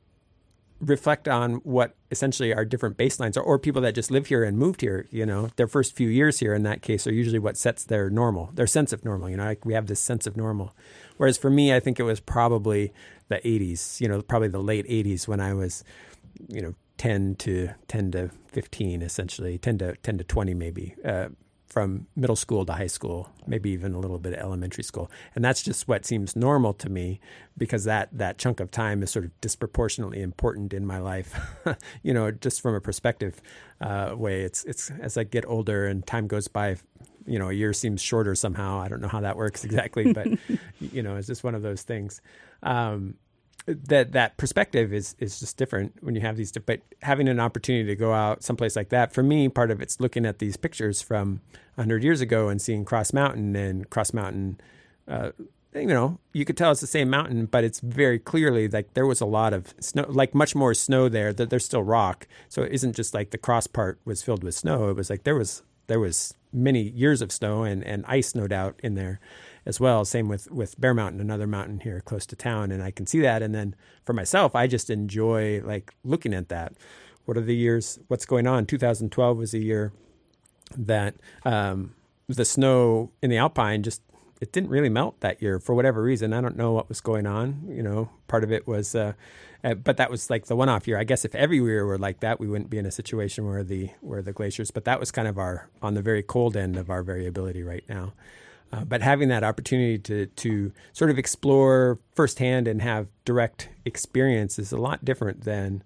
reflect on what essentially are different baselines or, or, people that just live here and moved here you know their first few years here in that case are usually what sets their normal their sense of normal you know like we have this sense of normal. Whereas for me i think it was probably the 80s you know probably the late 80s when i was you know 10 to 10 to 15 essentially 10 to 10 to 20 maybe uh, from middle school to high school, maybe even a little bit of elementary school. And that's just what seems normal to me because that, that chunk of time is sort of disproportionately important in my life. you know, just from a perspective uh, way, it's, it's as I get older and time goes by, you know, a year seems shorter somehow. I don't know how that works exactly, but, you know, it's just one of those things. Um, that that perspective is is just different when you have these but having an opportunity to go out someplace like that for me part of it's looking at these pictures from 100 years ago and seeing cross mountain and cross mountain uh, you know you could tell it's the same mountain but it's very clearly like there was a lot of snow like much more snow there that there's still rock. So it isn't just like the cross part was filled with snow. It was like there was there was many years of snow and and ice no doubt in there as well. Same with with Bear Mountain, another mountain here close to town, and I can see that. And then for myself, I just enjoy like looking at that. What are the years? What's going on? 2012 was a year that um, the snow in the Alpine just it didn't really melt that year for whatever reason. I don't know what was going on. You know, part of it was, uh, uh, but that was like the one-off year. I guess if every year were like that, we wouldn't be in a situation where the where the glaciers. But that was kind of our on the very cold end of our variability right now. Uh, but having that opportunity to to sort of explore firsthand and have direct experience is a lot different than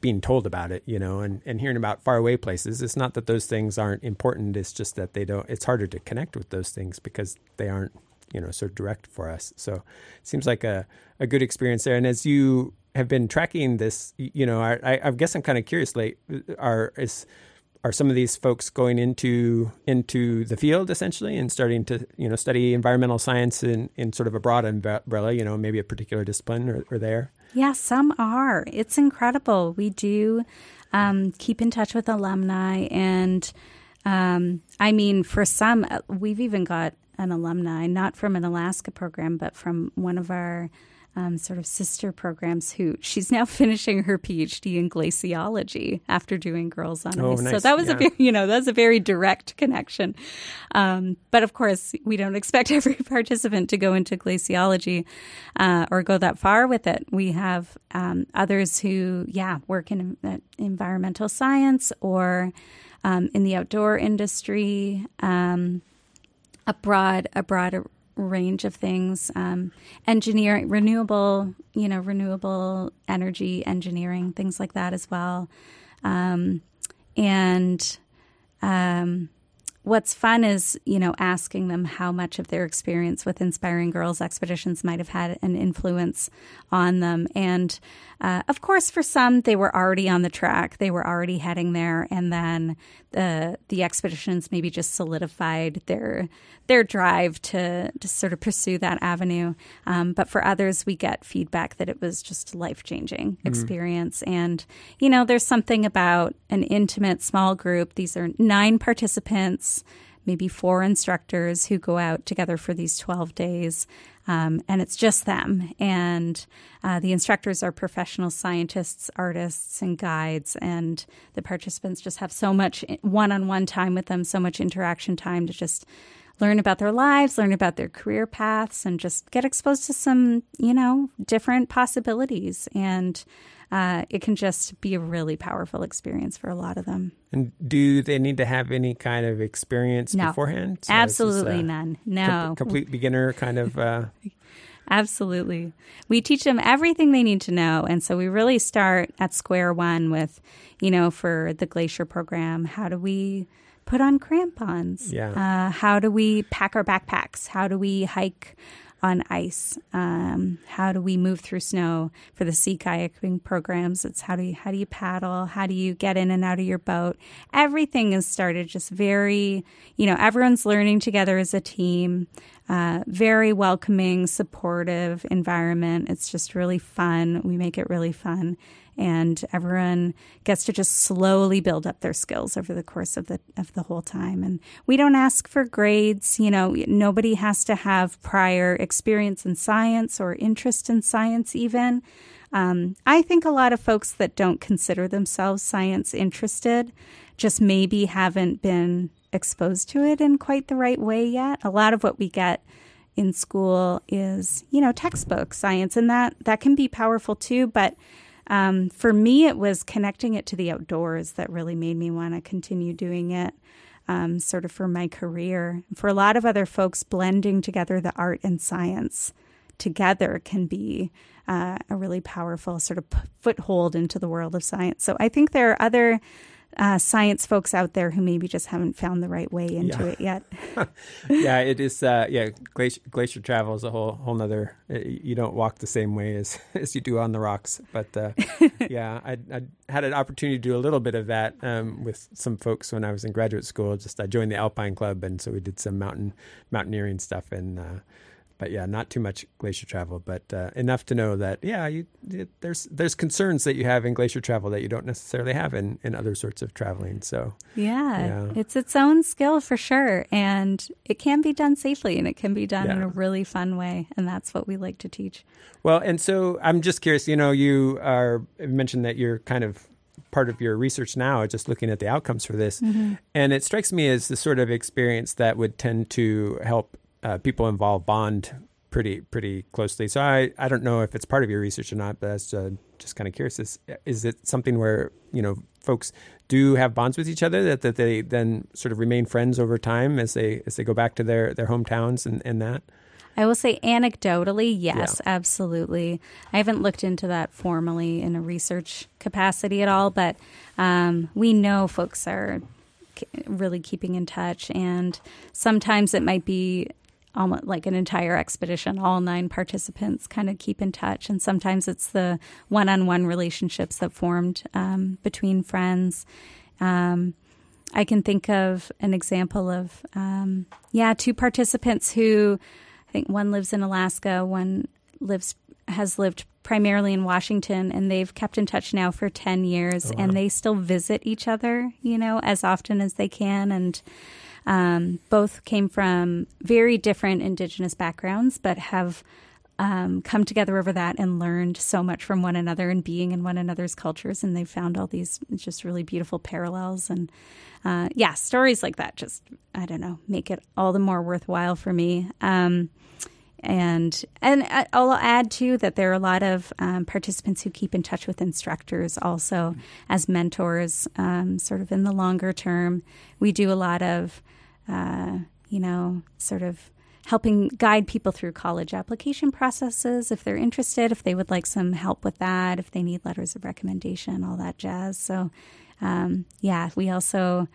being told about it, you know, and, and hearing about faraway places. It's not that those things aren't important. It's just that they don't. It's harder to connect with those things because they aren't, you know, of direct for us. So it seems like a a good experience there. And as you have been tracking this, you know, I, I guess I'm kind of curious. Like, are is are some of these folks going into into the field essentially and starting to you know study environmental science in, in sort of a broad umbrella you know maybe a particular discipline or, or there? Yeah some are. It's incredible. We do um, keep in touch with alumni and um, i mean for some uh, we've even got an alumni not from an alaska program but from one of our um, sort of sister programs who she's now finishing her PhD in glaciology after doing Girls on oh, Ice. Nice. So that was yeah. a very, you know, that's a very direct connection. Um, but of course, we don't expect every participant to go into glaciology uh, or go that far with it. We have um, others who, yeah, work in uh, environmental science or um, in the outdoor industry. Um, a broad, a broad range of things. Um, engineering renewable you know renewable energy engineering things like that as well. Um, and um, what's fun is you know asking them how much of their experience with inspiring girls expeditions might have had an influence on them. And uh, of course for some they were already on the track. They were already heading there. And then the the expeditions maybe just solidified their their drive to to sort of pursue that avenue. Um, but for others we get feedback that it was just a life changing mm-hmm. experience. And you know there's something about an intimate small group. These are nine participants maybe four instructors who go out together for these 12 days. Um, and it's just them. And uh, the instructors are professional scientists, artists, and guides. And the participants just have so much one on one time with them, so much interaction time to just learn about their lives, learn about their career paths, and just get exposed to some, you know, different possibilities. And uh, it can just be a really powerful experience for a lot of them. And do they need to have any kind of experience no, beforehand? So absolutely none. No. Com- complete beginner kind of. Uh... Absolutely. We teach them everything they need to know. And so we really start at square one with, you know, for the Glacier program, how do we put on crampons? Yeah. Uh, how do we pack our backpacks? How do we hike on ice? Um, how do we move through snow for the sea kayaking programs? It's how do you how do you paddle? How do you get in and out of your boat? Everything is started just very, you know, everyone's learning together as a team. Uh, very welcoming, supportive environment. It's just really fun. We make it really fun and everyone gets to just slowly build up their skills over the course of the of the whole time and we don't ask for grades you know nobody has to have prior experience in science or interest in science even um, I think a lot of folks that don't consider themselves science interested just maybe haven't been exposed to it in quite the right way yet. A lot of what we get in school is, you know, textbook science, and that that can be powerful too. But um, for me, it was connecting it to the outdoors that really made me want to continue doing it. Um, sort of for my career. For a lot of other folks, blending together the art and science together can be uh, a really powerful sort of foothold into the world of science. So I think there are other uh, science folks out there who maybe just haven't found the right way into yeah. it yet. yeah, it is. Uh, yeah, glacier, glacier, travel is a whole whole nother. Uh, you don't walk the same way as as you do on the rocks. But uh, yeah, I, I, had an opportunity to do a little bit of that um, with some folks when I was in graduate school. Just I joined the Alpine Club, and so we did some mountain mountaineering stuff and uh, but yeah, not too much glacier travel, but uh, enough to know that yeah, you, there's there's concerns that you have in glacier travel that you don't necessarily have in, in other sorts of traveling. So yeah, yeah, it's its own skill for sure, and it can be done safely, and it can be done yeah. in a really fun way, and that's what we like to teach. Well, and so I'm just curious. You know, you are you mentioned that you're kind of part of your research now just looking at the outcomes for this mm-hmm. and it strikes me as the sort of experience that would tend to help uh, people involved bond pretty pretty closely. So I, I don't know if it's part of your research or not, but that's uh, just kind of curious. Is, is it something where you know folks do have bonds with each other that, that they then sort of remain friends over time as they as they go back to their their hometowns and, and that? I will say anecdotally, yes, yeah. absolutely. I haven't looked into that formally in a research capacity at all, but um, we know folks are really keeping in touch, and sometimes it might be almost like an entire expedition. All nine participants kind of keep in touch, and sometimes it's the one-on-one relationships that formed um, between friends. Um, I can think of an example of um, yeah, two participants who I think one lives in Alaska, one lives has lived primarily in Washington, and they've kept in touch now for ten years, oh, wow. and they still visit each other, you know, as often as they can, and um, both came from very different Indigenous backgrounds, but have um, come together over that and learned so much from one another and being in one another's cultures. And they found all these just really beautiful parallels. And uh, yeah, stories like that just, I don't know, make it all the more worthwhile for me. Um, and and I'll add too that there are a lot of um, participants who keep in touch with instructors also as mentors, um, sort of in the longer term. We do a lot of uh, you know, sort of helping guide people through college application processes if they're interested, if they would like some help with that, if they need letters of recommendation, all that jazz. So, um, yeah, we also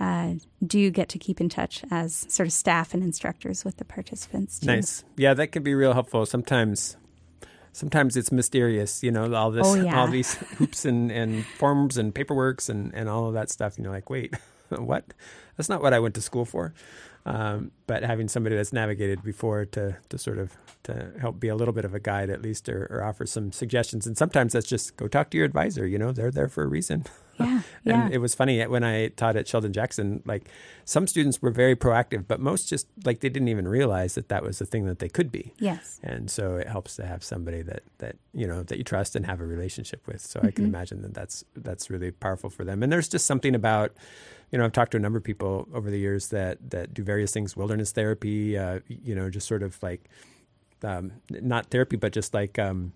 uh, do you get to keep in touch as sort of staff and instructors with the participants. Too. Nice. Yeah, that can be real helpful. Sometimes sometimes it's mysterious, you know, all this, oh, yeah. all these hoops and, and forms and paperworks and, and all of that stuff. And you're like, wait, what? That's not what I went to school for. Um, but having somebody that's navigated before to to sort of to help be a little bit of a guide at least, or, or offer some suggestions, and sometimes that's just go talk to your advisor. You know, they're there for a reason. Yeah, yeah. and it was funny when I taught at Sheldon Jackson. Like some students were very proactive, but most just like they didn't even realize that that was the thing that they could be. Yes. And so it helps to have somebody that that you know that you trust and have a relationship with. So I can Mm-hmm. imagine that that's that's really powerful for them. And there's just something about you know I've talked to a number of people over the years that that do various things, wilderness therapy, uh, you know, just sort of like um, not therapy, but just like um,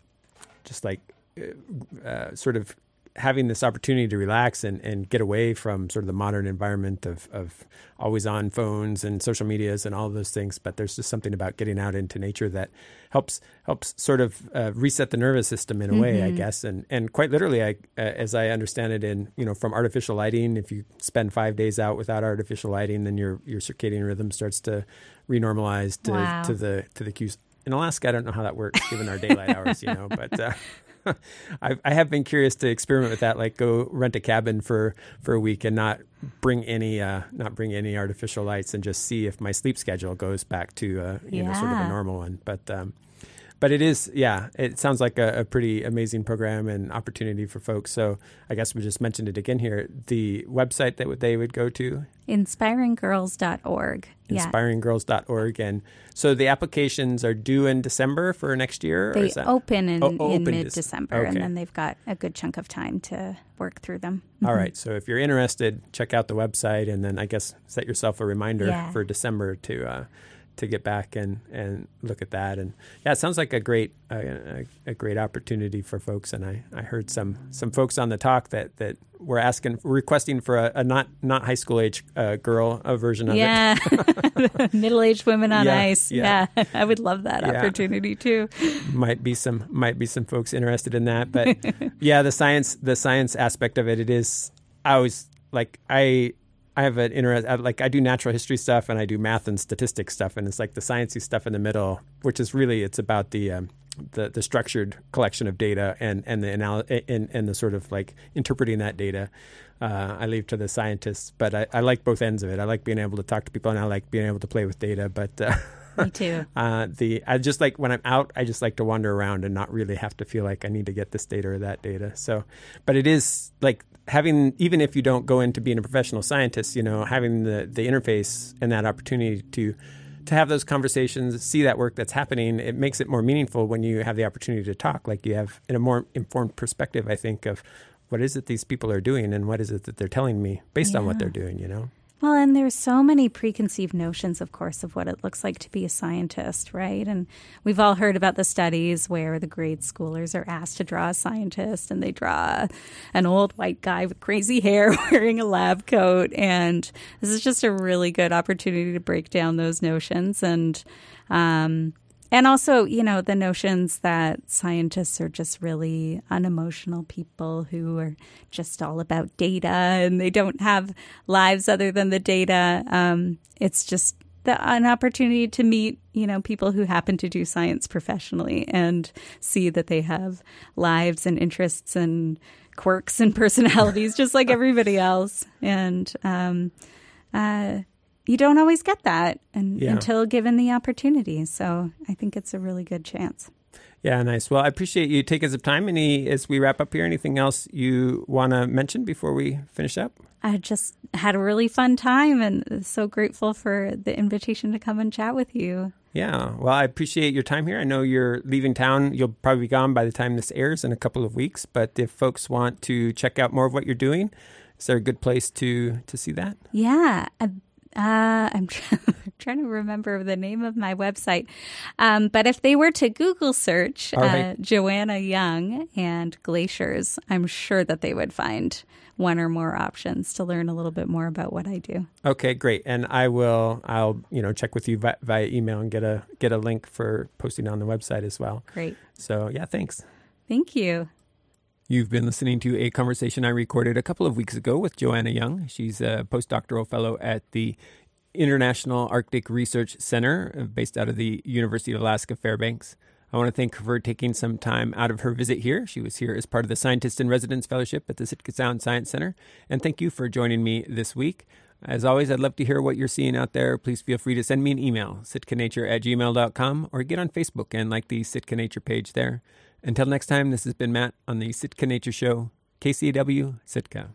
just like uh, uh, sort of having this opportunity to relax and, and get away from sort of the modern environment of, of always on phones and social medias and all those things. But there's just something about getting out into nature that helps helps sort of uh, reset the nervous system in a way, I guess. And and quite literally, I, uh, as I understand it, in you know from artificial lighting, if you spend five days out without artificial lighting, then your your circadian rhythm starts to renormalize to, Wow. to the to the cues. In Alaska, I don't know how that works given our daylight hours, you know, but. Uh, I, I have been curious to experiment with that, like go rent a cabin for, for a week and not bring any uh, not bring any artificial lights and just see if my sleep schedule goes back to uh, you know sort of a normal one. But um, but it is yeah, it sounds like a, a pretty amazing program and opportunity for folks. So I guess we just mentioned it again here. The website that they would go to Inspiringgirls.org. Yeah. inspiringgirls.org and so the applications are due in December for next year. or They is that- open in, Oh, in mid December, and then they've got a good chunk of time to work through them. All right. So if you're interested, check out the website, and then I guess set yourself a reminder Yeah. for December to uh, to get back and, and look at that. And yeah, it sounds like a great a, a great opportunity for folks. And I, I heard some some folks on the talk that that were asking requesting for a, a not not high school age uh, girl a version of it. Yeah. Middle aged women on Yeah, ice. yeah. Yeah. I would love that opportunity too. might be some might be some folks interested in that but yeah the science the science aspect of it it is i always like i i have an interest like i do natural history stuff and i do math and statistics stuff and it's like the sciencey stuff in the middle which is really it's about the um, the, the structured collection of data and and the anal- and, and the sort of like interpreting that data uh, I leave to the scientists, but I, I like both ends of it. I like being able to talk to people, and I like being able to play with data. But uh, Me too. uh, the I just like when I'm out, I just like to wander around and not really have to feel like I need to get this data or that data. So, but it is like having even if you don't go into being a professional scientist, you know, having the the interface and that opportunity to to have those conversations, see that work that's happening, it makes it more meaningful when you have the opportunity to talk. Like you have in a more informed perspective, I think of what is it these people are doing and what is it that they're telling me based on what they're doing. You know. Well, and there's so many preconceived notions, of course, of what it looks like to be a scientist, right? And we've all heard about the studies where the grade schoolers are asked to draw a scientist and they draw an old white guy with crazy hair wearing a lab coat. And this is just a really good opportunity to break down those notions and, um, and also, you know, the notions that scientists are just really unemotional people who are just all about data and they don't have lives other than the data. Um, it's just the, an opportunity to meet, you know, people who happen to do science professionally and see that they have lives and interests and quirks and personalities just like everybody else. And, um, uh, you don't always get that and, Yeah. until given the opportunity. So I think it's a really good chance. Yeah, nice. Well, I appreciate you taking some time. Any, as we wrap up here, anything else you want to mention before we finish up? I just had a really fun time and so grateful for the invitation to come and chat with you. Yeah. Well, I appreciate your time here. I know you're leaving town. You'll probably be gone by the time this airs in a couple of weeks. But if folks want to check out more of what you're doing, is there a good place to to see that? Yeah. Uh, I'm trying to remember the name of my website. Um, but if they were to Google search right. uh, Joanna Young and glaciers, I'm sure that they would find one or more options to learn a little bit more about what I do. Okay, great. And I will. I'll you know check with you via, via email and get a get a link for posting on the website as well. Great. So yeah, thanks. Thank you. You've been listening to a conversation I recorded a couple of weeks ago with Joanna Young. She's a postdoctoral fellow at the International Arctic Research Center uh, based out of the University of Alaska Fairbanks. I want to thank her for taking some time out of her visit here. She was here as part of the Scientist in Residence Fellowship at the Sitka Sound Science Center. And thank you for joining me this week. As always, I'd love to hear what you're seeing out there. Please feel free to send me an email, sitkanature at gmail.com, or get on Facebook and like the Sitka Nature page there. Until next time, this has been Matt on the Sitka Nature Show, KCAW, Sitka.